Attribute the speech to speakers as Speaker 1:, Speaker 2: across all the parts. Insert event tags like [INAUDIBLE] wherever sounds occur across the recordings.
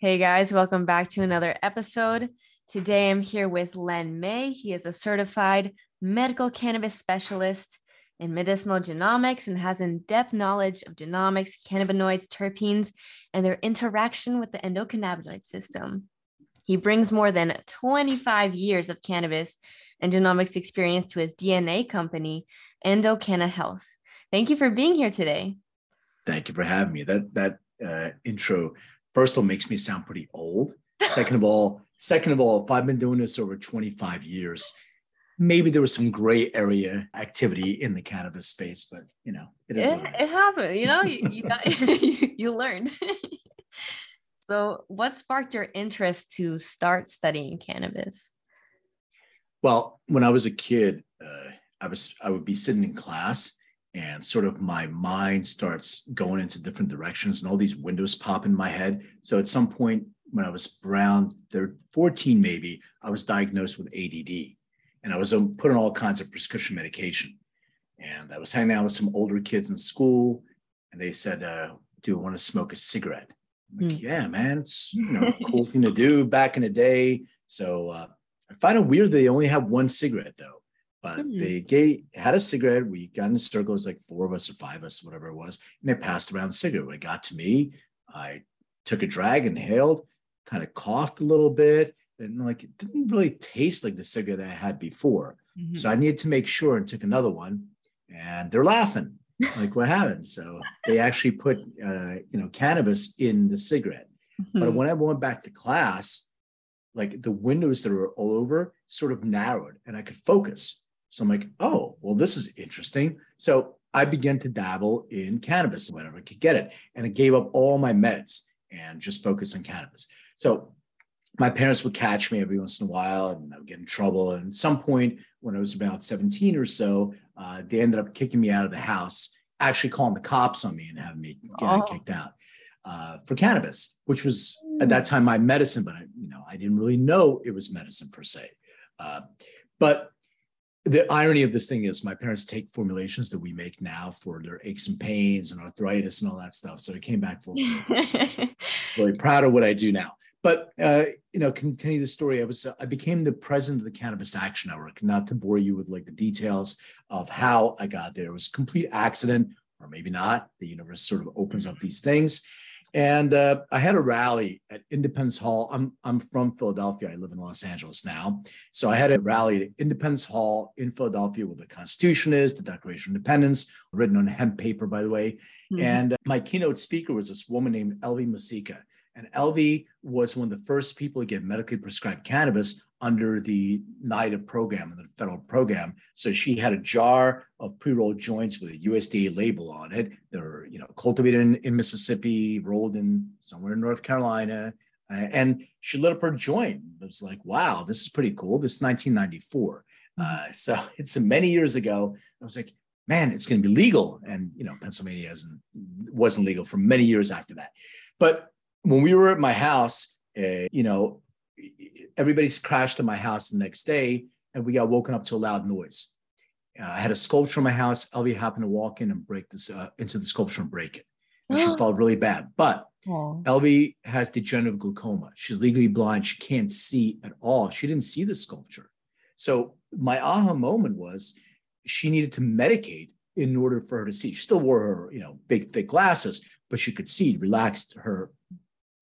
Speaker 1: Hey guys, welcome back to another episode. Today I'm here with Len May. He is a certified medical cannabis specialist in medicinal genomics and has in depth knowledge of genomics, cannabinoids, terpenes, and their interaction with the endocannabinoid system. He brings more than 25 years of cannabis and genomics experience to his DNA company, Endocanna Health. Thank you for being here today.
Speaker 2: Thank you for having me. That that uh, intro first of all makes me sound pretty old. Second of all, second of all, if I've been doing this over 25 years, maybe there was some gray area activity in the cannabis space, but you know,
Speaker 1: it is. It, it, it happened. You know, you you, got, [LAUGHS] [LAUGHS] you learned. so, what sparked your interest to start studying cannabis?
Speaker 2: Well, when I was a kid, uh, I was I would be sitting in class and sort of my mind starts going into different directions and all these windows pop in my head. So at some point when I was around 14, maybe, I was diagnosed with ADD and I was um, put on all kinds of prescription medication. And I was hanging out with some older kids in school and they said, uh, do you want to smoke a cigarette? Like, mm. yeah, man, it's you know, a [LAUGHS] cool thing to do back in the day. So uh, I find it weird they only have one cigarette though. But mm-hmm. they gave, had a cigarette. We got in a circle. It was like four of us or five of us, whatever it was. And they passed around the cigarette. When it got to me, I took a drag, inhaled, kind of coughed a little bit. And like it didn't really taste like the cigarette that I had before. Mm-hmm. So I needed to make sure and took another one. And they're laughing. like what happened? So they actually put uh, you know cannabis in the cigarette. Mm-hmm. But when I went back to class, like the windows that were all over sort of narrowed and I could focus. So I'm like, oh, well, this is interesting. So I began to dabble in cannabis whenever I could get it. And I gave up all my meds and just focused on cannabis. So my parents would catch me every once in a while and I would get in trouble. And at some point, when I was about 17 or so, uh, they ended up kicking me out of the house, actually calling the cops on me and having me get oh. kicked out uh, for cannabis, which was at that time my medicine, but I, you know, I didn't really know it was medicine per se. Uh, but the irony of this thing is my parents take formulations that we make now for their aches and pains and arthritis and all that stuff. So it came back full circle. [LAUGHS] really proud of what I do now. But uh, you know, continue the story. I was I became the president of the Cannabis Action Network. Not to bore you with like the details of how I got there. It was a complete accident, or maybe not. The universe sort of opens up these things. And uh, I had a rally at Independence Hall. I'm, I'm from Philadelphia. I live in Los Angeles now. So I had a rally at Independence Hall in Philadelphia where the Constitution is, the Declaration of Independence, written on hemp paper, by the way. Mm-hmm. And uh, my keynote speaker was this woman named Elvy Musikka. And Elvy was one of the first people to get medically prescribed cannabis under the NIDA program, the federal program. So she had a jar of pre-rolled joints with a USDA label on it. They're, you know, cultivated in, in Mississippi, rolled in somewhere in North Carolina. Uh, and she lit up her joint. It was like, wow, this is pretty cool. This is 1994. Uh, so [LAUGHS] it's many years ago. I was like, man, it's going to be legal. And, you know, Pennsylvania hasn't, wasn't legal for many years after that. But when we were at my house, uh, you know, everybody's crashed in my house the next day, and we got woken up to a loud noise. Uh, I had a sculpture in my house. Elvy happened to walk in and break this uh, into the sculpture and break it. And [GASPS] she felt really bad. But Aww. Elvy has degenerative glaucoma. She's legally blind. She can't see at all. She didn't see the sculpture. So my aha moment was she needed to medicate in order for her to see. She still wore her, you know, big thick glasses, but she could see, relaxed her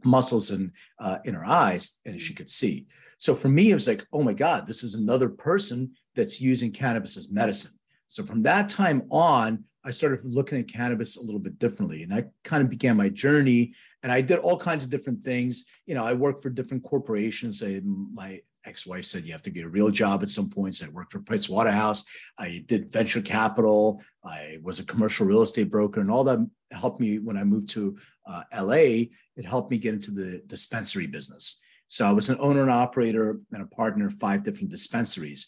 Speaker 2: muscles in uh, in her eyes, and she could see. So for me, it was like, oh my God, this is another person that's using cannabis as medicine. So from that time on, I started looking at cannabis a little bit differently, and I kind of began my journey. And I did all kinds of different things. You know, I worked for different corporations. I, my ex-wife said you have to get a real job at some points. I worked for Price Waterhouse. I did venture capital. I was a commercial real estate broker, and all that helped me when I moved to uh, LA. It helped me get into the dispensary business. So I was an owner and operator and a partner of five different dispensaries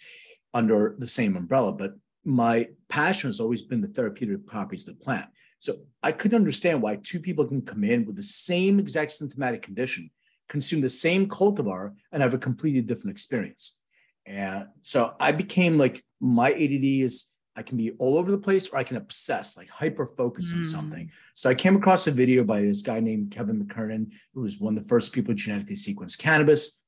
Speaker 2: under the same umbrella. But my passion has always been the therapeutic properties of the plant. So I couldn't understand why two people can come in with the same exact symptomatic condition consume the same cultivar and have a completely different experience. And so I became like my ADD is I can be all over the place or I can obsess, like hyper focus mm. on something. So I came across a video by this guy named Kevin McKernan, who was one of the first people to genetically sequence cannabis.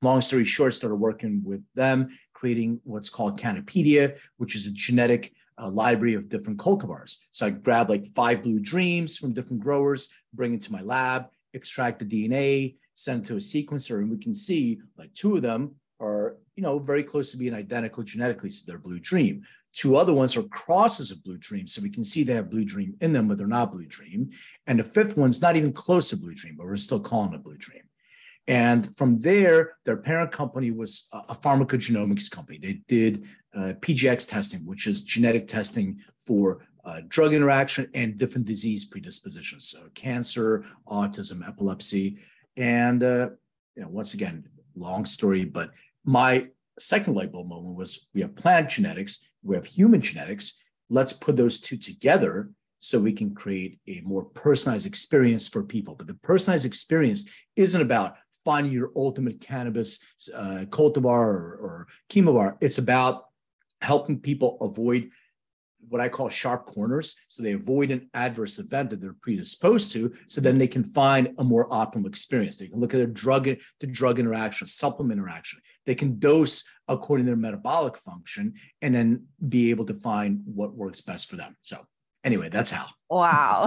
Speaker 2: Long story short, started working with them, creating what's called Kannapedia, which is a genetic uh, library of different cultivars. So I grabbed like five blue dreams from different growers, bring it to my lab, extract the DNA, send it to a sequencer, and we can see like two of them are, you know, very close to being identical genetically to their blue dream. Two other ones are crosses of blue dream. So we can see they have blue dream in them, but they're not blue dream. And the fifth one's not even close to blue dream, but we're still calling it blue dream. And from there, their parent company was a pharmacogenomics company. They did uh, PGX testing, which is genetic testing for uh, drug interaction and different disease predispositions, so cancer, autism, epilepsy. And uh, you know, once again, long story, but my second light bulb moment was we have plant genetics, we have human genetics. Let's put those two together so we can create a more personalized experience for people. But the personalized experience isn't about finding your ultimate cannabis uh, cultivar or, or chemovar. It's about helping people avoid what I call sharp corners. So they avoid an adverse event that they're predisposed to, so then they can find a more optimal experience. They can look at a drug to drug interaction, supplement interaction. They can dose according to their metabolic function and then be able to find what works best for them. So anyway, that's how.
Speaker 1: Wow.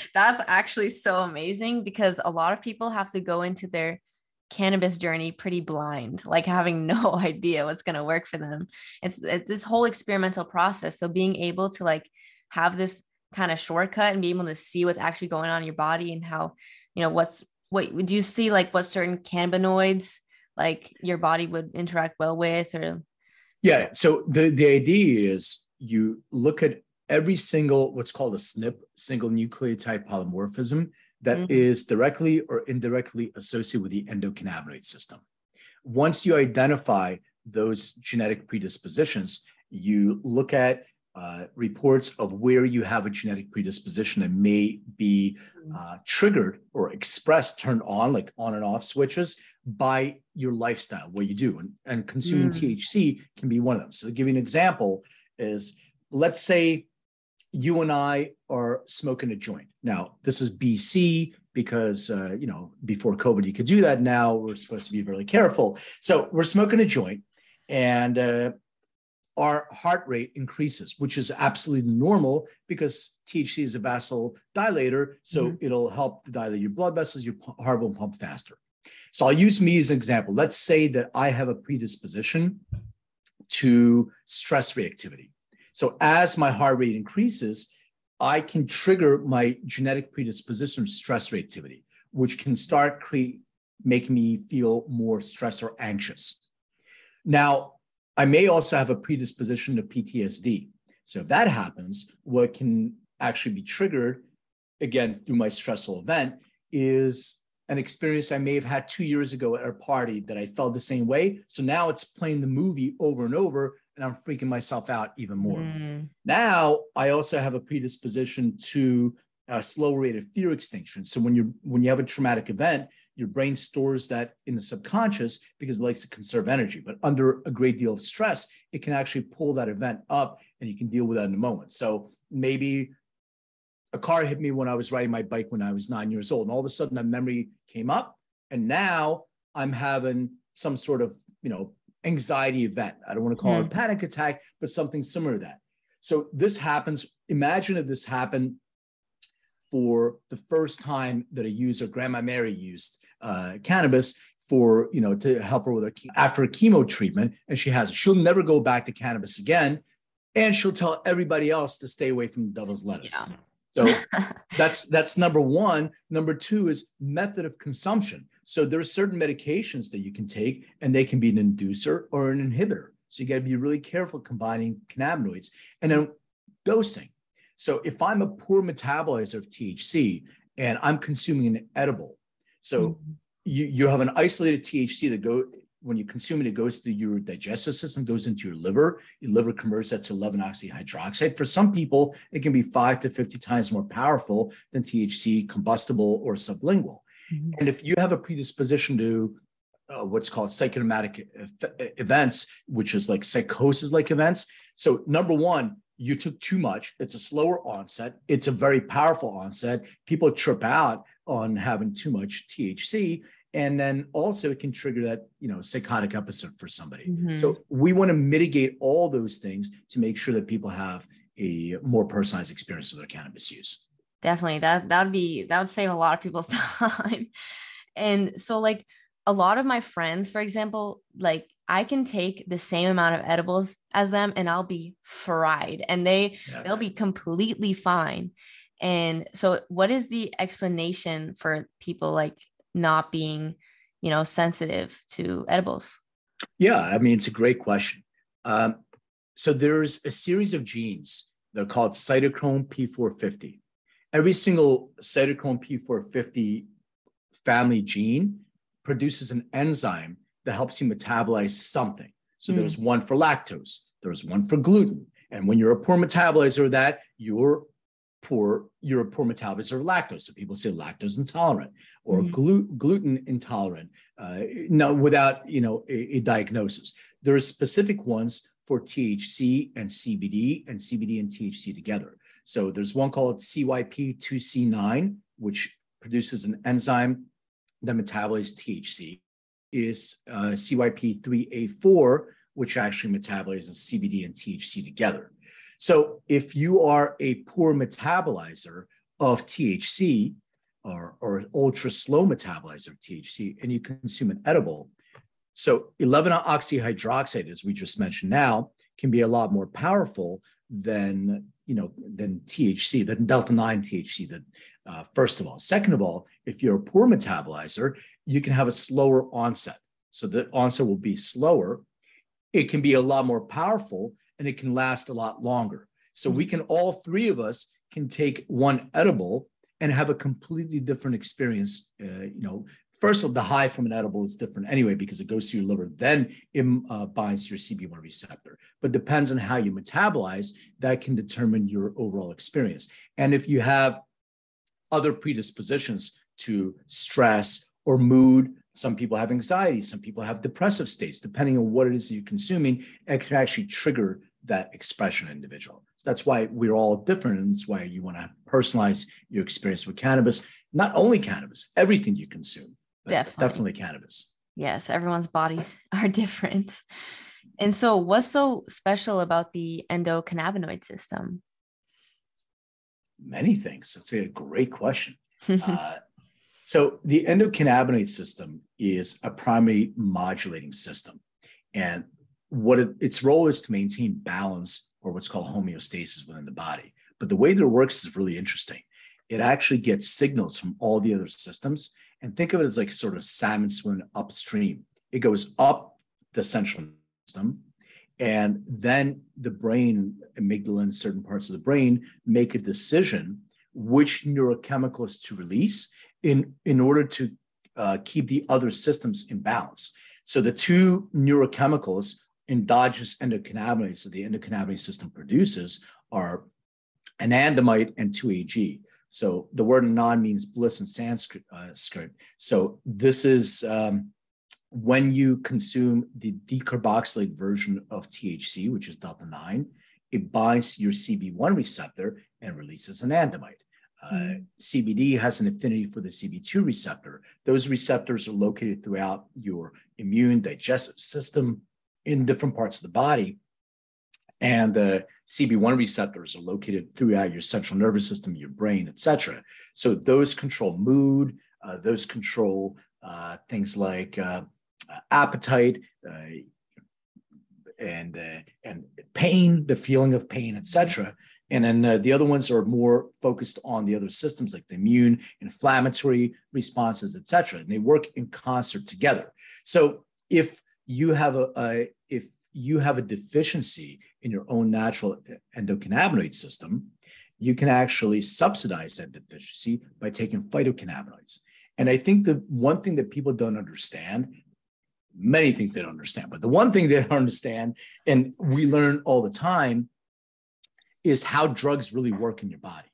Speaker 1: [LAUGHS] that's actually so amazing because a lot of people have to go into their cannabis journey pretty blind, like having [LAUGHS] no idea what's going to work for them. It's, it's this whole experimental process. So being able to like have this kind of shortcut and be able to see what's actually going on in your body and how, you know, what's what would you see like what certain cannabinoids like your body would interact well with or
Speaker 2: yeah so the the idea is you look at every single what's called a SNP single nucleotide polymorphism that mm-hmm. is directly or indirectly associated with the endocannabinoid system. Once you identify those genetic predispositions, you look at uh, reports of where you have a genetic predisposition that may be mm-hmm. uh, triggered or expressed, turned on, like on and off switches by your lifestyle, what you do. And, and consuming mm. THC can be one of them. So to give you an example is, let's say you and I are smoking a joint. Now, this is BC because, uh, you know, before COVID, you could do that. Now we're supposed to be really careful. So we're smoking a joint and uh, our heart rate increases, which is absolutely normal because THC is a vasodilator. So mm-hmm. it'll help dilate your blood vessels, your heart will pump faster. So I'll use me as an example. Let's say that I have a predisposition to stress reactivity. So as my heart rate increases, I can trigger my genetic predisposition to stress reactivity, which can start create making me feel more stressed or anxious. Now, I may also have a predisposition to PTSD. So if that happens, what can actually be triggered again through my stressful event is an experience I may have had two years ago at a party that I felt the same way. So now it's playing the movie over and over and I'm freaking myself out even more. Mm. Now I also have a predisposition to a slow rate of fear extinction. So when you when you have a traumatic event, your brain stores that in the subconscious because it likes to conserve energy. But under a great deal of stress, it can actually pull that event up and you can deal with that in a moment. So maybe a car hit me when I was riding my bike when I was nine years old. And all of a sudden that memory came up. And now I'm having some sort of, you know, anxiety event. I don't want to call mm. it a hmm. panic attack, but something similar to that. So this happens. Imagine if this happened for the first time that a user, Grandma Mary, used uh, cannabis for you know to help her with her after a chemo treatment, and she has it. She'll never go back to cannabis again, and she'll tell everybody else to stay away from the devil's lettuce. Yeah. So [LAUGHS] that's that's number one. Number two is method of consumption. So there are certain medications that you can take, and they can be an inducer or an inhibitor. So you got to be really careful combining cannabinoids and then dosing. So if I'm a poor metabolizer of THC and I'm consuming an edible, so mm-hmm. you, you have an isolated THC that go when you consume it, it goes through your digestive system, goes into your liver. Your liver converts that to 11 oxyhydroxide. For some people, it can be five to 50 times more powerful than THC, combustible or sublingual. Mm-hmm. And if you have a predisposition to uh, what's called psychosomatic events, which is like psychosis like events. So, number one, you took too much. It's a slower onset. It's a very powerful onset. People trip out on having too much THC. And then also it can trigger that, you know, psychotic episode for somebody. Mm-hmm. So we want to mitigate all those things to make sure that people have a more personalized experience with their cannabis use.
Speaker 1: Definitely. That that would be that would save a lot of people's [LAUGHS] time. And so like a lot of my friends, for example, like I can take the same amount of edibles as them and I'll be fried and they yeah. they'll be completely fine. And so what is the explanation for people like not being, you know, sensitive to edibles?
Speaker 2: Yeah, I mean it's a great question. Um, so there's a series of genes. They're called cytochrome P450. Every single cytochrome P450 family gene produces an enzyme that helps you metabolize something. So mm. there's one for lactose, there's one for gluten. And when you're a poor metabolizer of that, you're poor, you're a poor metabolizer of lactose. So people say lactose intolerant or mm. glu- gluten intolerant, uh, no, without you know a, a diagnosis. There are specific ones for THC and CBD and CBD and THC together. So there's one called CYP2C9, which produces an enzyme that metabolizes THC, is uh, CYP3A4, which actually metabolizes CBD and THC together. So if you are a poor metabolizer of THC or, or ultra slow metabolizer of THC and you consume an edible, so 11 oxyhydroxide, as we just mentioned now, can be a lot more powerful than you know than THC, than delta 9 THC. That uh, first of all, second of all, if you're a poor metabolizer, you can have a slower onset. So the onset will be slower. It can be a lot more powerful, and it can last a lot longer. So we can all three of us can take one edible and have a completely different experience. Uh, you know, first of all, the high from an edible is different anyway because it goes to your liver, then it uh, binds to your CB1 receptor. But depends on how you metabolize, that can determine your overall experience. And if you have other predispositions to stress or mood, some people have anxiety, some people have depressive states, depending on what it is that you're consuming, it can actually trigger that expression individual. So that's why we're all different. And it's why you want to personalize your experience with cannabis, not only cannabis, everything you consume definitely. definitely cannabis.
Speaker 1: Yes, everyone's bodies [LAUGHS] are different. And so, what's so special about the endocannabinoid system?
Speaker 2: Many things. That's a great question. [LAUGHS] uh, so, the endocannabinoid system is a primary modulating system. And what it, its role is to maintain balance or what's called homeostasis within the body. But the way that it works is really interesting. It actually gets signals from all the other systems and think of it as like sort of salmon swimming upstream. It goes up the central system, and then the brain, amygdala, and certain parts of the brain make a decision which neurochemicals to release in, in order to uh, keep the other systems in balance. So the two neurochemicals, endogenous endocannabinoids that the endocannabinoid system produces are anandamide and 2-AG. So the word anand means bliss in Sanskrit. Uh, so this is um, when you consume the decarboxylate version of THC, which is delta 9, it binds your CB1 receptor and releases anandamide. Uh. CBD has an affinity for the CB2 receptor. Those receptors are located throughout your immune digestive system in different parts of the body. And the CB1 receptors are located throughout your central nervous system, your brain, et cetera. So those control mood, uh, those control uh, things like uh, appetite uh, and, uh, and pain, the feeling of pain, et cetera. And then uh, the other ones are more focused on the other systems like the immune, inflammatory responses, et cetera. And they work in concert together. So if you have a, a if you have a deficiency in your own natural endocannabinoid system, you can actually subsidize that deficiency by taking phytocannabinoids. And I think the one thing that people don't understand, many things they don't understand, but the one thing they don't understand, and we learn all the time, is how drugs really work in your body.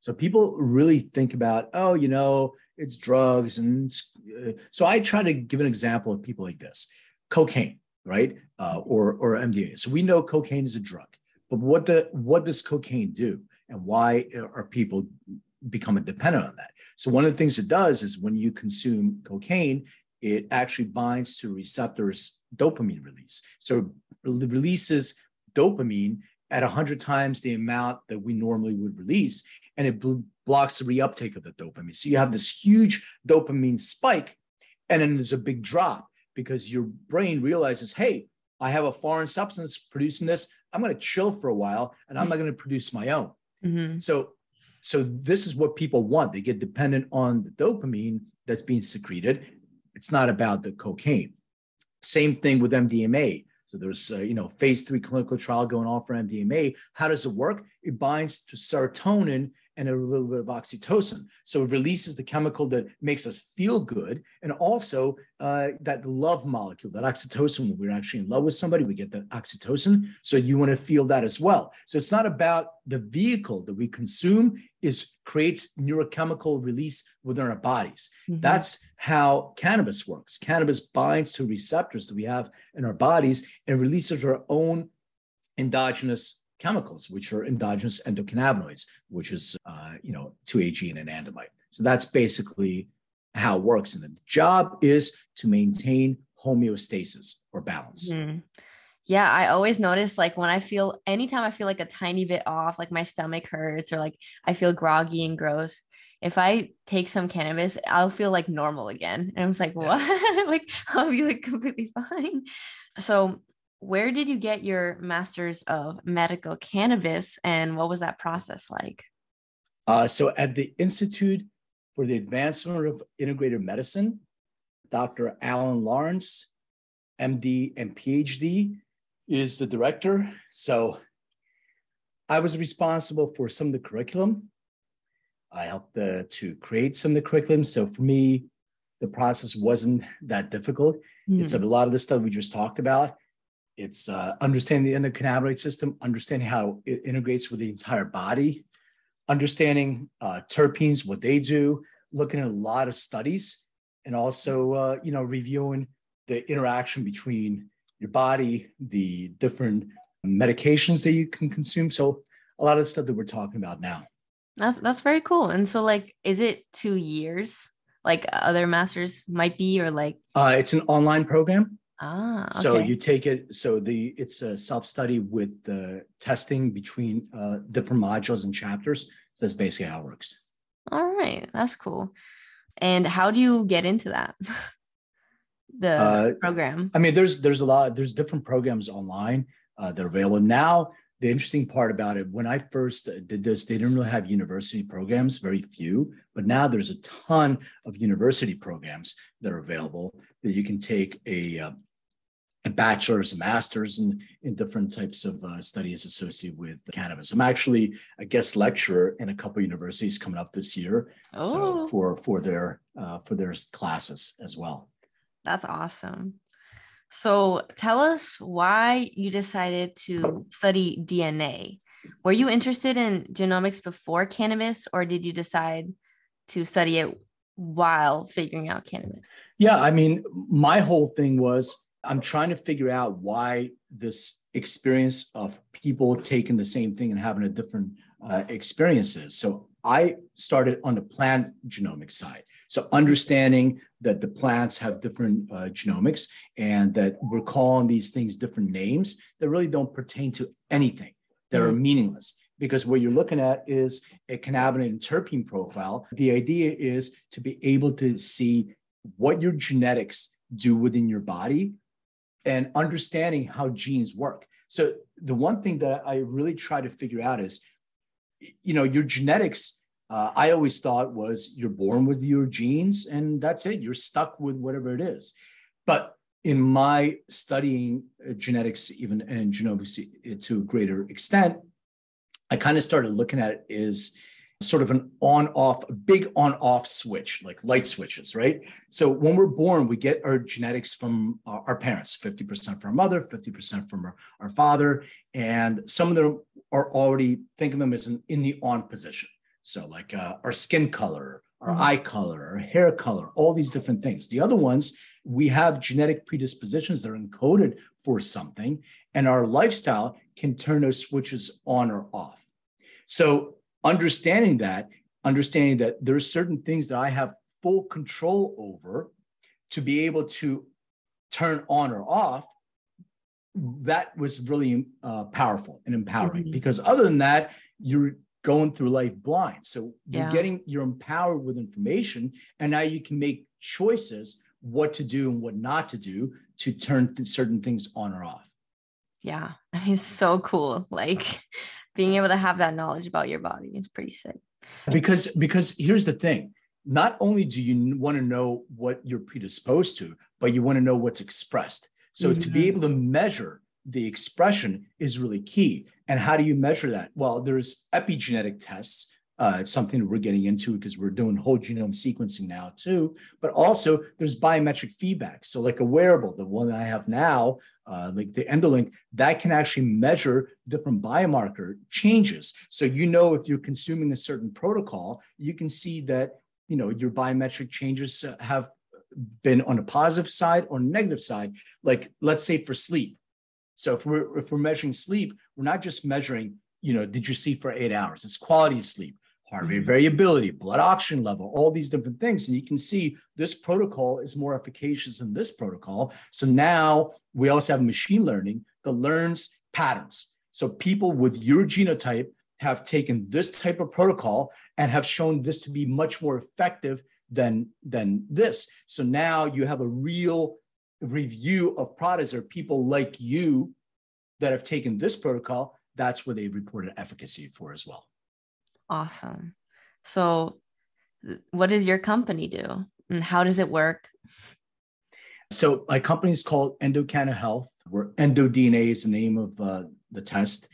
Speaker 2: So people really think about, oh, you know, it's drugs. And uh, so I try to give an example of people like this cocaine, right? Uh, or, or MDMA. So we know cocaine is a drug, but what, the, what does cocaine do? And why are people becoming dependent on that? So one of the things it does is when you consume cocaine, it actually binds to receptors dopamine release. So it releases dopamine at 100 times the amount that we normally would release, and it bl- blocks the reuptake of the dopamine. So you have this huge dopamine spike, and then there's a big drop because your brain realizes, hey, I have a foreign substance producing this. I'm going to chill for a while, and I'm not going to produce my own. Mm-hmm. So, so this is what people want. They get dependent on the dopamine that's being secreted. It's not about the cocaine. Same thing with MDMA. So there's, uh, you know, phase three clinical trial going on for MDMA. How does it work? It binds to serotonin and a little bit of oxytocin. So it releases the chemical that makes us feel good, and also uh, that love molecule, that oxytocin. When we're actually in love with somebody, we get that oxytocin. So you want to feel that as well. So it's not about the vehicle that we consume; is creates neurochemical release within our bodies. Mm-hmm. That's how cannabis works. Cannabis binds to receptors that we have in our bodies and releases our own endogenous chemicals, which are endogenous endocannabinoids, which is, uh, you know, 2-AG and anandamide. So that's basically how it works. And the job is to maintain homeostasis or balance.
Speaker 1: Mm. Yeah, I always notice like when I feel anytime I feel like a tiny bit off, like my stomach hurts or like I feel groggy and gross. If I take some cannabis, I'll feel like normal again. And I'm like, what? Yeah. [LAUGHS] like I'll be like completely fine. So where did you get your master's of medical cannabis and what was that process like?
Speaker 2: Uh, so, at the Institute for the Advancement of Integrative Medicine, Dr. Alan Lawrence, MD and PhD, is the director. So, I was responsible for some of the curriculum. I helped uh, to create some of the curriculum. So, for me, the process wasn't that difficult. Mm. It's a lot of the stuff we just talked about it's uh, understanding the endocannabinoid system, understanding how it integrates with the entire body, understanding uh, terpenes, what they do, looking at a lot of studies, and also uh, you know reviewing the interaction between your body, the different medications that you can consume. So a lot of the stuff that we're talking about now.
Speaker 1: That's that's very cool. And so like, is it two years? Like other masters might be, or like?
Speaker 2: Uh, it's an online program.
Speaker 1: Ah, okay.
Speaker 2: So you take it. So the it's a self study with the testing between uh, different modules and chapters. So that's basically how it works.
Speaker 1: All right, that's cool. And how do you get into that? [LAUGHS] the uh, program.
Speaker 2: I mean, there's there's a lot. There's different programs online uh, that are available now. The interesting part about it, when I first did this, they didn't really have university programs, very few. But now there's a ton of university programs that are available that you can take a uh, a bachelor's, a master's in, in different types of uh, studies associated with cannabis. I'm actually a guest lecturer in a couple universities coming up this year oh. so for for their uh, for their classes as well.
Speaker 1: That's awesome. So tell us why you decided to study DNA. Were you interested in genomics before cannabis, or did you decide to study it while figuring out cannabis?
Speaker 2: Yeah, I mean, my whole thing was I'm trying to figure out why this experience of people taking the same thing and having a different uh, experiences. So I started on the plant genomic side. So understanding that the plants have different uh, genomics and that we're calling these things different names that really don't pertain to anything. That mm-hmm. are meaningless because what you're looking at is a cannabinoid and terpene profile. The idea is to be able to see what your genetics do within your body and understanding how genes work. So the one thing that I really try to figure out is, you know, your genetics. Uh, I always thought was you're born with your genes and that's it. You're stuck with whatever it is. But in my studying uh, genetics, even and genomics to a greater extent, I kind of started looking at it is sort of an on off, a big on off switch, like light switches, right? So when we're born, we get our genetics from our parents 50% from our mother, 50% from our, our father. And some of them are already, think of them as in, in the on position. So, like uh, our skin color, our
Speaker 1: Mhm.
Speaker 2: eye color, our hair color, all these different things. The other ones, we have genetic predispositions that are encoded for something, and our lifestyle can turn those switches on or off. So, understanding that, understanding that there are certain things that I have full control over to be able to turn on or off, that was really uh, powerful and empowering.
Speaker 1: Mhm.
Speaker 2: Because other than that, you're going through life blind. So you're
Speaker 1: Yeah.
Speaker 2: getting you're empowered with information, and now you can make choices what to do and what not to do to turn th- certain things on or off.
Speaker 1: Yeah. [LAUGHS] I mean, so cool. Like being able to have that knowledge about your body is pretty sick.
Speaker 2: because because here's the thing not only do you want to know what you're predisposed to but you want to know what's expressed so to be
Speaker 1: Mhm.
Speaker 2: able to measure the expression is really key and how do you measure that well there's epigenetic tests uh, it's something we're getting into because we're doing whole genome sequencing now too. But also there's biometric feedback. So like a wearable the one i have now uh, like the endolink that can actually measure different biomarker changes. So you know if you're consuming a certain protocol you can see that you know your biometric changes uh, have been on a positive side or negative side. Like let's say for sleep. So if we're if we're measuring sleep we're not just measuring you know did you sleep for eight hours? It's quality of sleep heart rate variability blood oxygen level all these different things. And you can see this protocol is more efficacious than this protocol. So now we also have machine learning that learns patterns. So people with your genotype have taken this type of protocol and have shown this to be much more effective than than this. So now you have a real review of products or people like you that have taken this protocol. That's where they reported efficacy for as well
Speaker 1: Awesome. So, what does your company do and how does it work?
Speaker 2: So my company is called Endocanna Health. Where EndoDNA is the name of uh, the test.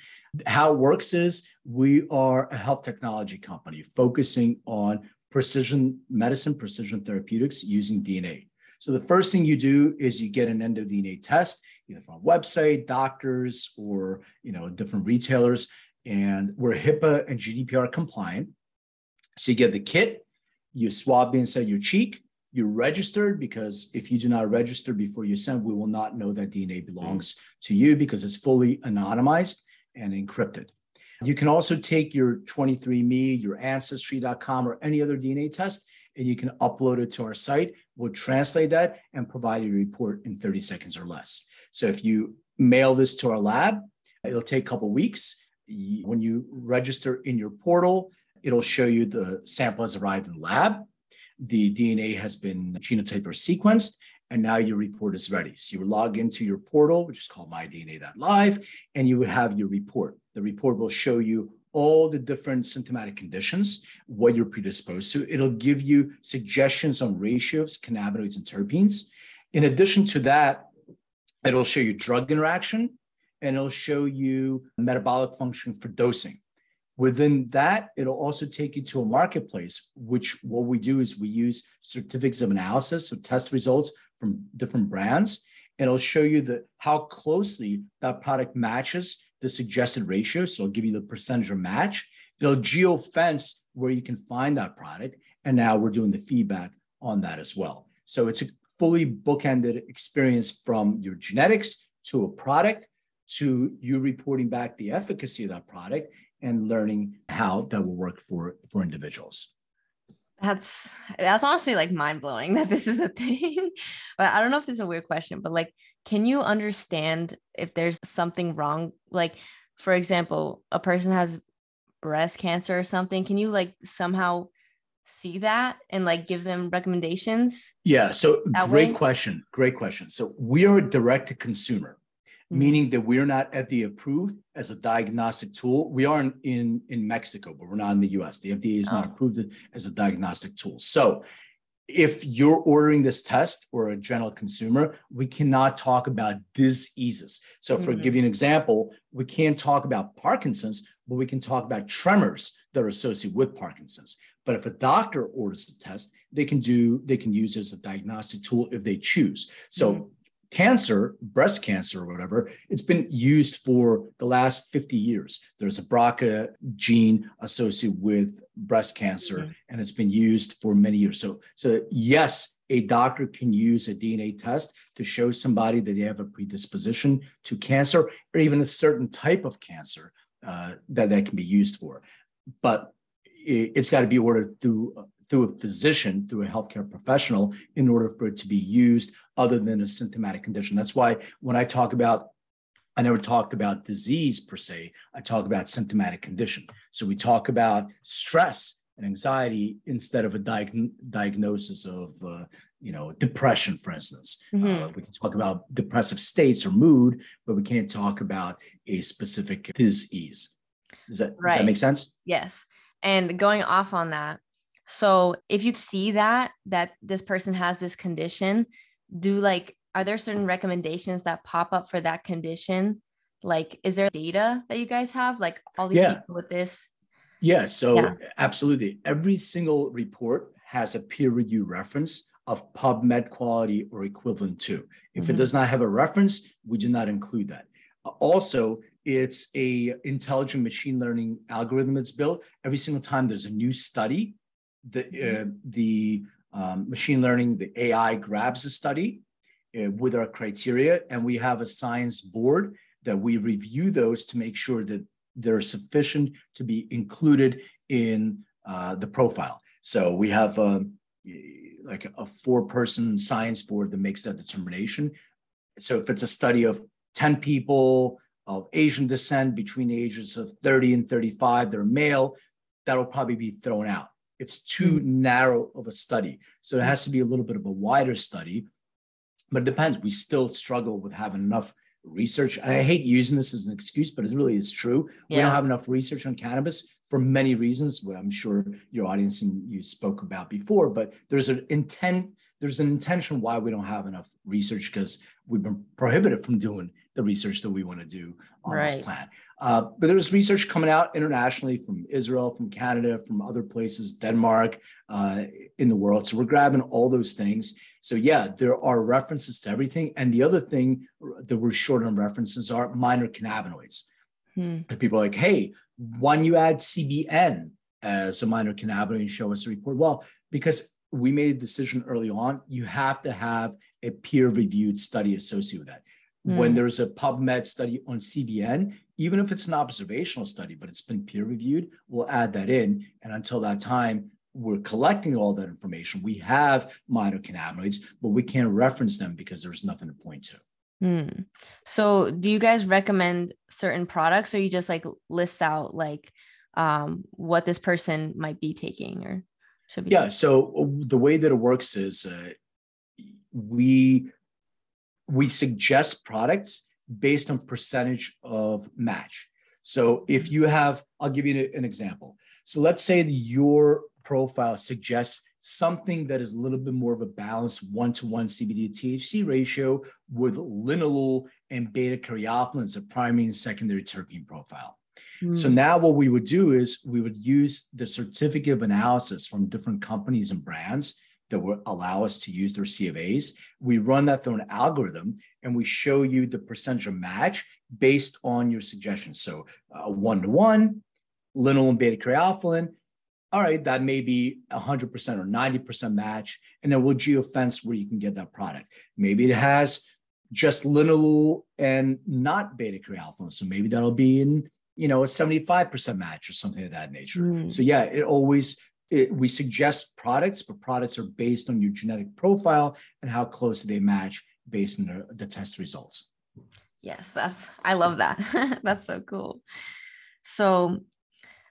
Speaker 2: How it works is we are a health technology company focusing on precision medicine, precision therapeutics using DNA. So the first thing you do is you get an EndoDNA test, either from a website, doctors, or you know different retailers, and we're HIPAA and GDPR compliant. So you get the kit, you swab inside your cheek, you're registered because if you do not register before you send, we will not know that DNA belongs to you because it's fully anonymized and encrypted. You can also take your 23andMe, your Ancestry.com, or any other DNA test, and you can upload it to our site. We'll translate that and provide a report in 30 seconds or less. So if you mail this to our lab, it'll take a couple weeks. When you register in your portal, it'll show you the sample has arrived in the lab the DNA has been genotyped or sequenced, and now your report is ready. So you log into your portal, which is called mydna.live, and you have your report. The report will show you all the different symptomatic conditions, what you're predisposed to. It'll give you suggestions on ratios, cannabinoids, and terpenes. In addition to that, it'll show you drug interaction and it'll show you metabolic function for dosing. Within that, it'll also take you to a marketplace, which what we do is we use certificates of analysis, so test results from different brands. And it'll show you the how closely that product matches the suggested ratio. So it'll give you the percentage of match. It'll geofence where you can find that product. And now we're doing the feedback on that as well. So it's a fully bookended experience from your genetics to a product to you reporting back the efficacy of that product and learning how that will work for for individuals
Speaker 1: That's that's honestly like mind blowing [LAUGHS] that this is a thing. [LAUGHS] but I don't know if this is a weird question, but like, can you understand if there's something wrong? Like, for example, a person has breast cancer or something. Can you like somehow see that and like give them recommendations?
Speaker 2: yeah so great
Speaker 1: way?
Speaker 2: question great question so we are a direct to consumer
Speaker 1: Mhm.
Speaker 2: meaning that we're not FDA approved as a diagnostic tool. We are in, in, in Mexico, but we're not in the US. The FDA is not
Speaker 1: Oh.
Speaker 2: approved as a diagnostic tool. So if you're ordering this test or a general consumer, we cannot talk about diseases. So, for
Speaker 1: Mhm.
Speaker 2: give you an example, we can't talk about Parkinson's, but we can talk about tremors that are associated with Parkinson's. But if a doctor orders the test, they can do they can use it as a diagnostic tool if they choose. So cancer, breast cancer or whatever, it's been used for the last 50 years. There's a BRCA gene associated with breast cancer, mm-hmm. and it's been used for many years. So, so yes, a doctor can use a DNA test to show somebody that they have a predisposition to cancer or even a certain type of cancer uh, that that can be used for. But it's got to be ordered through through a physician, through a healthcare professional, in order for it to be used other than a symptomatic condition. That's why when I talk about, I never talked about disease per se, I talk about symptomatic condition. So we talk about stress and anxiety instead of a diag- diagnosis of, uh, you know, depression, for instance. Mm-hmm. Uh, we can talk about depressive states or mood, but we can't talk about a specific disease. Does that, right. does that make sense?
Speaker 1: Yes. And going off on that, so if you see that that this person has this condition, do like are there certain recommendations that pop up for that condition? Like is there data that you guys have like all these yeah. people with this?
Speaker 2: Yeah, so yeah. absolutely. Every single report has a peer review reference of PubMed quality or equivalent to. If mm-hmm. it does not have a reference, we do not include that. Also, it's a intelligent machine learning algorithm that's built. Every single time there's a new study, the mm-hmm. uh, the um, machine learning, the AI grabs the study uh, with our criteria, and we have a science board that we review those to make sure that they're sufficient to be included in uh, the profile. So we have um, like a four-person science board that makes that determination. So if it's a study of 10 people of Asian descent between the ages of 30 and 35, they're male, that'll probably be thrown out. It's too narrow of a study. So it has to be a little bit of a wider study. But it depends. We still struggle with having enough research. And I hate using this as an excuse, but it really is true. Yeah. We don't have enough research on cannabis for many reasons, what I'm sure your audience and you spoke about before. But there's an intent, there's an intention why we don't have enough research because we've been prohibited from doing the research that we want to do on right. this plant. Uh, but there's research coming out internationally from Israel, from Canada, from other places, Denmark, uh, in the world. So we're grabbing all those things. So yeah, there are references to everything. And the other thing that we're short on references are minor cannabinoids. Hmm. And people are like, hey, when you add CBN as a minor cannabinoid, and show us a report. Well, because we made a decision early on, you have to have a peer-reviewed study associated with that. Mm. When there's a PubMed study on CBN, even if it's an observational study, but it's been peer reviewed, we'll add that in. And until that time, we're collecting all that information. We have minor cannabinoids, but we can't reference them because there's nothing to point to.
Speaker 1: Hmm. So, do you guys recommend certain products, or you just like list out like um, what this person might be taking, or
Speaker 2: should? Yeah. So the way that it works is uh, we we suggest products based on percentage of match. So if you have, I'll give you an example. So let's say that your profile suggests something that is a little bit more of a balanced one to one CBD THC ratio with linalool and beta caryophyllene as a primary and secondary terpene profile. Mm. So now what we would do is we would use the certificate of analysis from different companies and brands that will allow us to use their CFAs. We run that through an algorithm and we show you the percentage match based on your suggestions. So one to one, linalool beta caryophyllene. All right, that may be 100% or 90% match. And then we'll geofence where you can get that product. Maybe it has just linalool and not beta caryophyllene. So maybe that'll be in, you know, a 75% match or something of that nature. Mm. So yeah, it always it, we suggest products, but products are based on your genetic profile and how close they match based on the, the test results.
Speaker 1: Yes, that's I love that. [LAUGHS] that's so cool. So,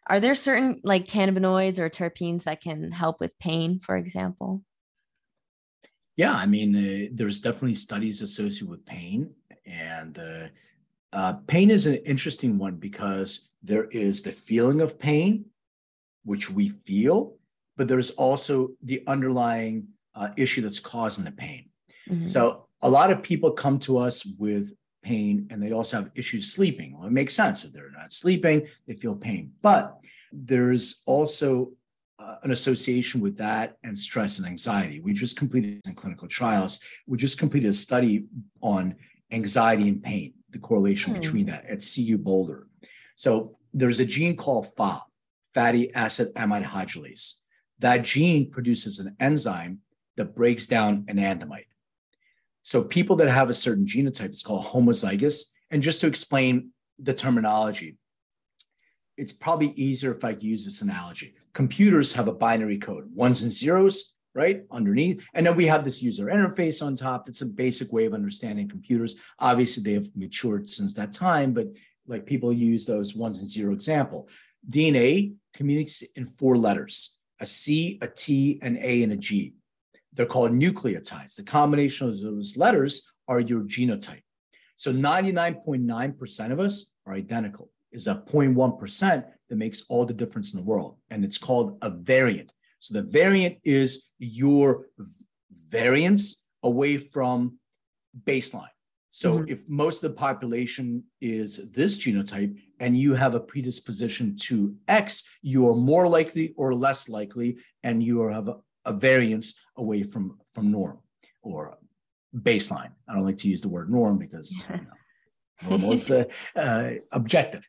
Speaker 1: are there certain like cannabinoids or terpenes that can help with pain, for example?
Speaker 2: Yeah, I mean, uh, there's definitely studies associated with pain, and uh, uh, pain is an interesting one because there is the feeling of pain, which we feel, but there's also the underlying uh, issue that's causing the pain. Mm-hmm. So a lot of people come to us with pain and they also have issues sleeping. Well, it makes sense. If they're not sleeping, they feel pain. But there's also uh, an association with that and stress and anxiety. We just completed in clinical trials. We just completed a study on anxiety and pain, the correlation hmm. between that at CU Boulder. So there's a gene called FA, fatty acid amide hydrolase. That gene produces an enzyme that breaks down anandamide. So people that have a certain genotype, it's called homozygous. And just to explain the terminology, it's probably easier if I use this analogy. Computers have a binary code, ones and zeros, right? Underneath. And then we have this user interface on top. That's a basic way of understanding computers. Obviously, they have matured since that time, but like people use those ones and zero example. DNA communicates in four letters a C, a T, an A, and a G. They're called nucleotides. The combination of those letters are your genotype. So 99.9% of us are identical. Is a 0.1% that makes all the difference in the world. And it's called a variant. So the variant is your variance away from baseline. So mm-hmm. if most of the population is this genotype and you have a predisposition to X, you are more likely or less likely, and you have a, a variance away from, from norm or baseline. I don't like to use the word norm because [LAUGHS] you know, normal is uh, uh, objective.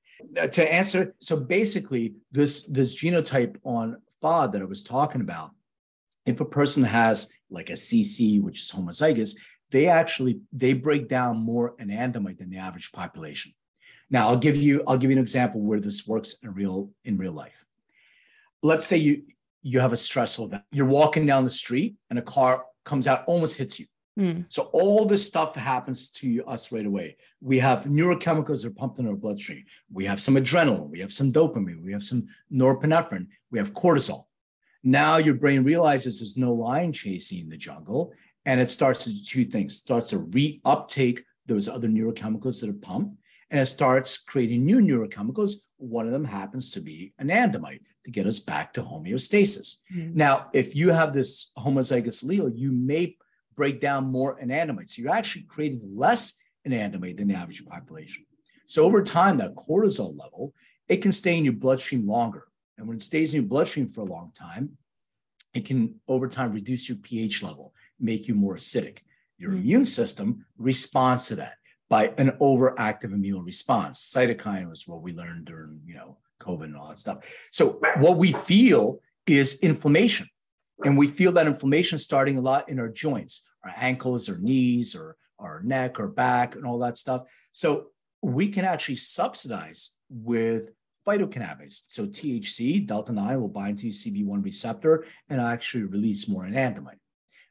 Speaker 2: To answer, so basically, this this genotype on FAAH that I was talking about, if a person has like a CC, which is homozygous, they actually they break down more anandamide than the average population. Now, I'll give you I'll give you an example where this works in real in real life. Let's say you you have a stressful event. You're walking down the street and a car comes out, almost hits you. Mm. So all this stuff happens to us right away. We have neurochemicals that are pumped in our bloodstream. We have some adrenaline. We have some dopamine. We have some norepinephrine. We have cortisol. Now your brain realizes there's no lion chasing in the jungle, and it starts to do two things. It starts to reuptake those other neurochemicals that are pumped, and it starts creating new neurochemicals. One of them happens to be anandamide to get us back to homeostasis. Mm-hmm. Now, if you have this homozygous allele, you may break down more anandamide. So you're actually creating less anandamide than the average population. So over time, that cortisol level, it can stay in your bloodstream longer. And when it stays in your bloodstream for a long time, it can over time reduce your pH level, make you more acidic. Your mm-hmm. immune system responds to that by an overactive immune response. Cytokine was what we learned during, you know, COVID and all that stuff. So what we feel is inflammation. And we feel that inflammation starting a lot in our joints, our ankles our knees or our neck or back and all that stuff. So we can actually subsidize with phytocannabinoids. So THC, delta 9 will bind to CB1 receptor and actually release more anandamide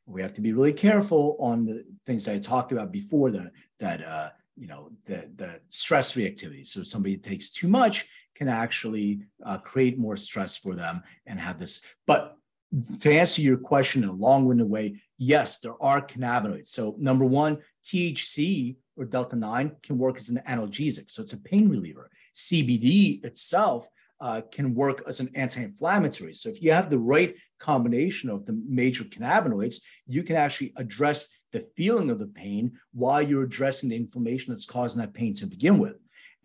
Speaker 2: we have to be really careful on the things I talked about before the that uh, you know the the stress reactivity. So somebody takes too much can actually uh, create more stress for them and have this. But to answer your question in a long-winded way, yes, there are cannabinoids. So number one, THC or delta nine can work as an analgesic, so it's a pain reliever. CBD itself uh, can work as an anti-inflammatory. So if you have the right combination of the major cannabinoids, you can actually address the feeling of the pain while you're addressing the inflammation that's causing that pain to begin with.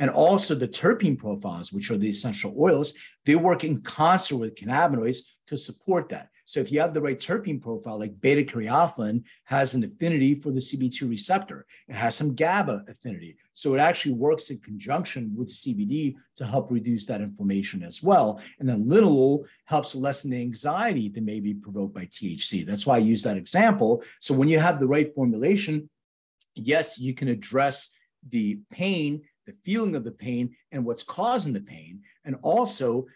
Speaker 2: And also the terpene profiles, which are the essential oils, they work in concert with cannabinoids to support that. So if you have the right terpene profile, like beta caryophyllene has an affinity for the CB2 receptor. It has some GABA affinity. So it actually works in conjunction with CBD to help reduce that inflammation as well. And then linalool helps lessen the anxiety that may be provoked by THC. That's why I use that example. So when you have the right formulation, yes, you can address the pain, the feeling of the pain, and what's causing the pain. And also,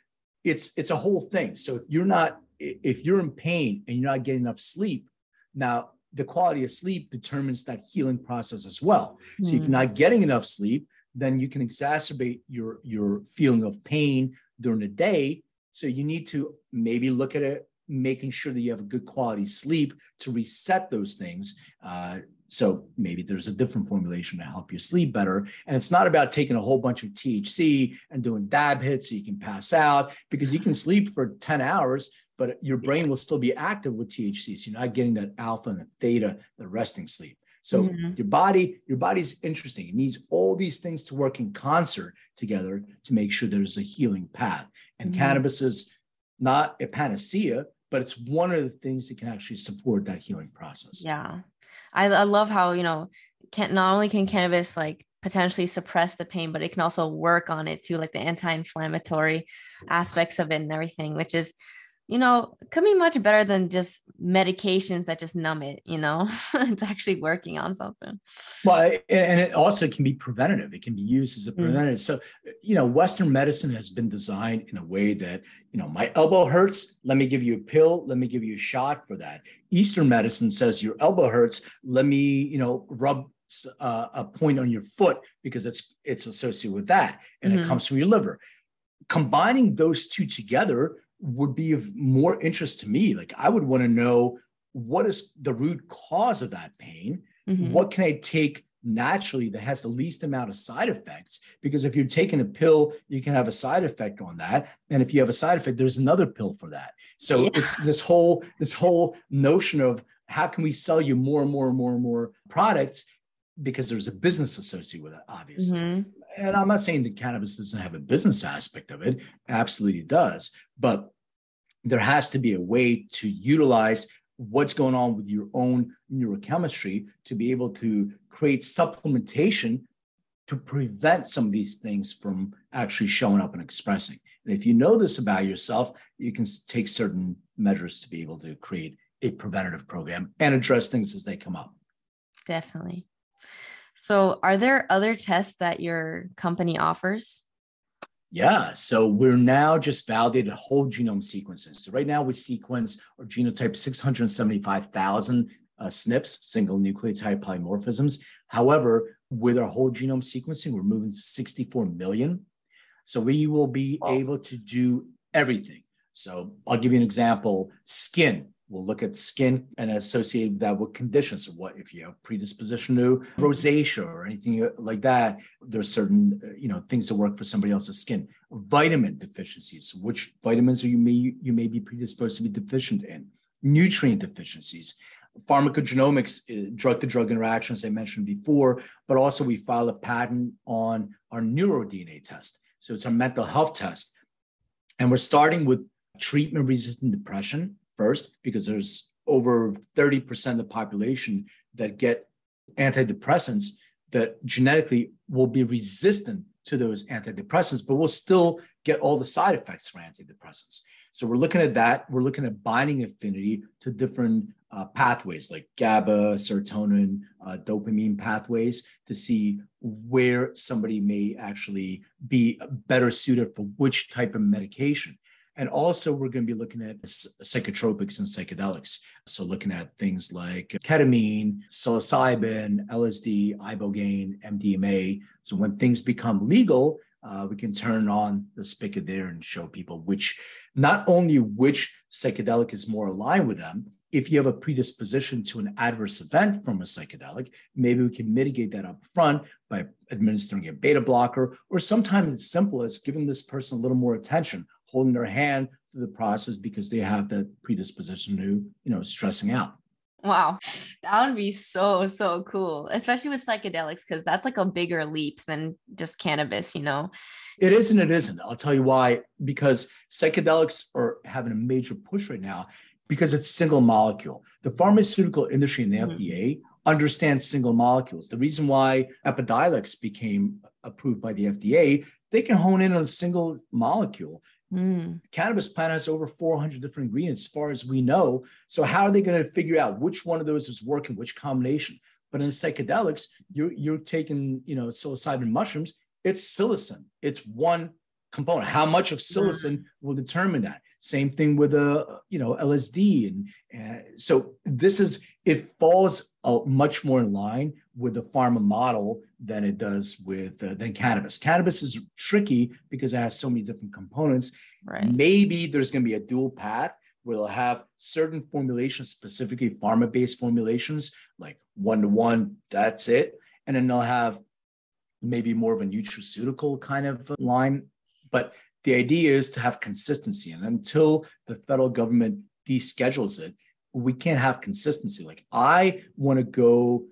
Speaker 2: it's it's a whole thing. So if you're not if you're in pain and you're not getting enough sleep, now the quality of sleep determines that healing process as well. Mm. So if you're hmm. not getting enough sleep, then you can exacerbate your your feeling of pain during the day. So you need to maybe look at it, making sure that you have a good quality sleep to reset those things. Uh, so maybe there's a different formulation to help you sleep better. And it's not about taking a whole bunch of THC and doing dab hits so you can pass out because you can sleep for 10 hours, but your brain will still be active with THC. So you're not getting that alpha and the theta, the resting sleep. So mm-hmm. your body, your body's interesting. It needs all these things to work in concert together to make sure there's a healing path. And mm-hmm. cannabis is not a panacea, but it's one of the things that can actually support that healing process.
Speaker 1: Yeah. I, I love how, you know, can not only can cannabis like potentially suppress the pain, but it can also work on it too, like the anti-inflammatory aspects of it and everything, which is you know, could be much better than just medications that just numb it, you know, [LAUGHS] it's actually working on something.
Speaker 2: Well, and it also can be preventative. It can be used as a mm. preventative. Mm. So, you know, Western medicine has been designed in a way that, you know, my elbow hurts. Let me give you a pill. Let me give you a shot for that. Eastern medicine says your elbow hurts. Let me, you know, rub uh, a point on your foot because it's it's associated with that, and mm-hmm. it comes from your liver. Combining those two together would be of more interest to me. Like I would want to know what is the root cause of that pain? Mm-hmm. What can I take naturally that has the least amount of side effects? Because if you're taking a pill, you can have a side effect on that. And if you have a side effect, there's another pill for that. So yeah. it's this whole this whole notion of how can we sell you more and more and more and more products because there's a business associated with it, obviously. Mm-hmm. And I'm not saying that cannabis doesn't have a business aspect of it, absolutely does. But there has to be a way to utilize what's going on with your own neurochemistry to be able to create supplementation to prevent some of these things from actually showing up and expressing. And if you know this about yourself, you can take certain measures to be able to create a preventative program and address things as they come up.
Speaker 1: Definitely. So, are there other tests that your company offers?
Speaker 2: Yeah, so we're now just validated whole genome sequencing. So right now we sequence or genotype 675,000 uh, SNPs, single nucleotide polymorphisms. However, with our whole genome sequencing, we're moving to 64 million. So we will be wow. able to do everything. So I'll give you an example: skin. We'll look at skin and associate that with conditions. So what if you have predisposition to mm-hmm. rosacea or anything like that? There's certain you know things that work for somebody else's skin. Vitamin deficiencies. Which vitamins are you may you may be predisposed to be deficient in? Nutrient deficiencies. Pharmacogenomics, drug to drug interactions I mentioned before, but also we file a patent on our neuro DNA test. So it's our mental health test. And we're starting with treatment resistant depression first because there's over 30% of the population that get antidepressants that genetically will be resistant to those antidepressants, but will still get all the side effects for antidepressants. So we're looking at that. We're looking at binding affinity to different uh, pathways like GABA, serotonin, uh, dopamine pathways to see where somebody may actually be better suited for which type of medication. And also, we're going to be looking at psychotropics and psychedelics. So, looking at things like ketamine, psilocybin, LSD, ibogaine, MDMA. So, when things become legal, uh, we can turn on the spigot there and show people which, not only which psychedelic is more aligned with them, if you have a predisposition to an adverse event from a psychedelic, maybe we can mitigate that up front by administering a beta blocker, or sometimes it's simple as giving this person a little more attention holding their hand through the process because they have that predisposition to, you know, stressing out.
Speaker 1: Wow, that would be so, so cool, especially with psychedelics, because that's like a bigger leap than just cannabis, you know?
Speaker 2: It is and it isn't. I'll tell you why. Because psychedelics are having a major push right now because it's single molecule. The pharmaceutical industry and the mm-hmm. FDA understands single molecules. The reason why Epidiolex became approved by the FDA, they can hone in on a single molecule. Mm. Cannabis plant has over 400 different ingredients, as far as we know. So how are they going to figure out which one of those is working, which combination? But in psychedelics, you're you're taking you know psilocybin mushrooms. It's psilocin. It's one component. How much of psilocin mm. will determine that. Same thing with a uh, you know LSD, and uh, so this is it falls uh, much more in line with the pharma model than it does with uh, than cannabis. Cannabis is tricky because it has so many different components. Right. Maybe there's going to be a dual path where they'll have certain formulations, specifically pharma-based formulations, like one to one. That's it, and then they'll have maybe more of a nutraceutical kind of line, but the idea is to have consistency. And until the federal government deschedules it, we can't have consistency. Like I want to go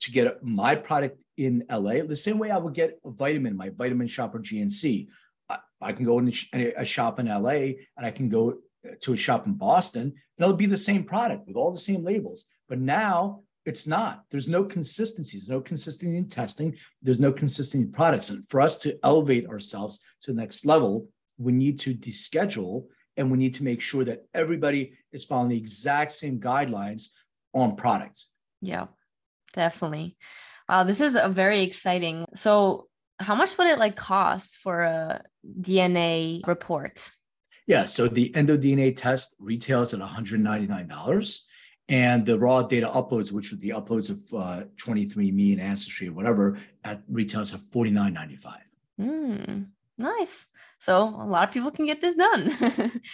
Speaker 2: to get my product in LA the same way I would get a vitamin, my vitamin shop or GNC. I, I can go in a shop in LA and I can go to a shop in Boston, and it'll be the same product with all the same labels. But now it's not. There's no consistency. There's no consistency in testing. There's no consistency in products. And for us to elevate ourselves to the next level, we need to deschedule and we need to make sure that everybody is following the exact same guidelines on products.
Speaker 1: Yeah, definitely. Wow, this is a very exciting. So, how much would it like cost for a DNA report?
Speaker 2: Yeah, so the EndoDNA test retails at $199 and the raw data uploads, which are the uploads of uh, 23andMe and Ancestry or whatever, at retails at $49.95.
Speaker 1: Mm, nice. So a lot of people can get this done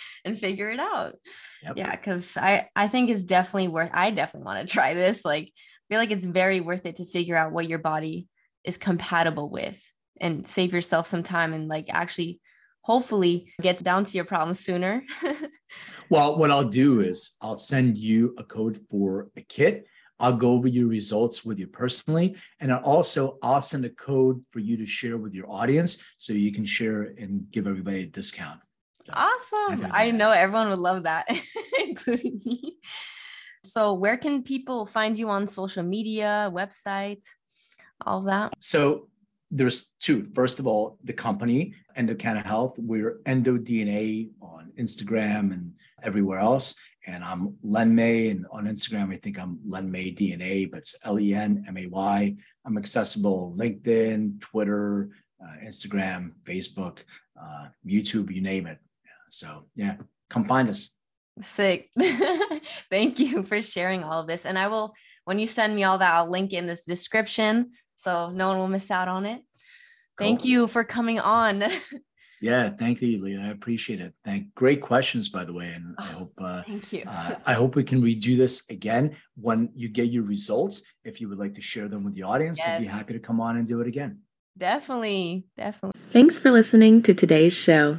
Speaker 1: [LAUGHS] and figure it out. Yep. Yeah, because I I think it's definitely worth. I definitely want to try this. Like, feel like it's very worth it to figure out what your body is compatible with and save yourself some time and like actually hopefully get down to your problems sooner. [LAUGHS]
Speaker 2: well, what I'll do is I'll send you a code for a kit. I'll go over your results with you personally. And I'll also I'll send a code for you to share with your audience so you can share and give everybody a discount.
Speaker 1: Awesome. I know everyone would love that, [LAUGHS] including me. So where can people find you on social media, website, all that?
Speaker 2: So there's two. First of all, the company, Endocanna Health, we're EndoDNA on Instagram and everywhere else. And I'm Len May, and on Instagram, I think I'm Len May DNA, but it's L E N M A Y. I'm accessible LinkedIn, Twitter, uh, Instagram, Facebook, uh, YouTube, you name it. So, yeah, come find us.
Speaker 1: Sick. [LAUGHS] Thank you for sharing all of this. And I will, when you send me all that, I'll link in this description so no one will miss out on it. Cool. Thank you for coming on. [LAUGHS]
Speaker 2: yeah, thank you, Leah. I appreciate it. Thank great questions, by the way, and I oh, hope uh,
Speaker 1: thank you.
Speaker 2: uh, I hope we can redo this again when you get your results. If you would like to share them with the audience, yes. I'd be happy to come on and do it again.
Speaker 1: Definitely, definitely.
Speaker 3: Thanks for listening to today's show.